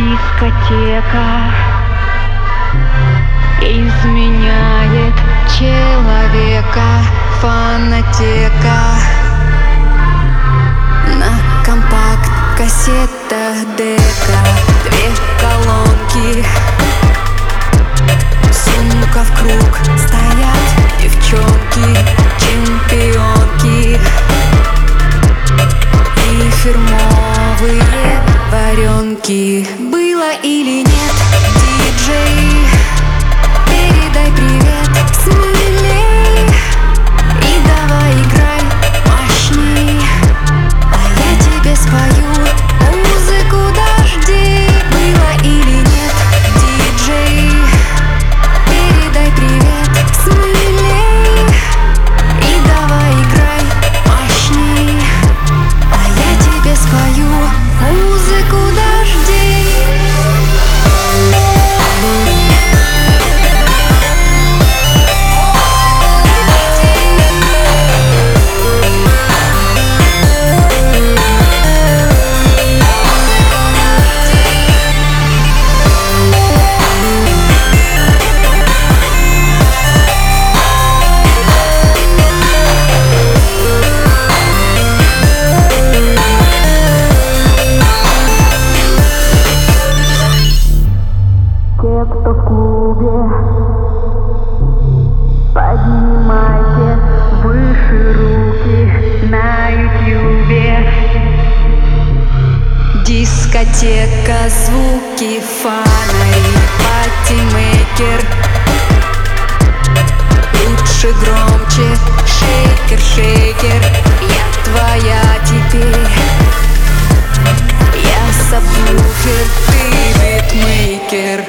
Дискотека изменяет человека Фанатека. На компакт-кассетах дека Две колонки или нет, выше руки на ютюбе. Дискотека, звуки, фонари, party maker. Лучше громче, shake it, shake it. Я твоя теперь. Я сабвуфер, ты битмейкер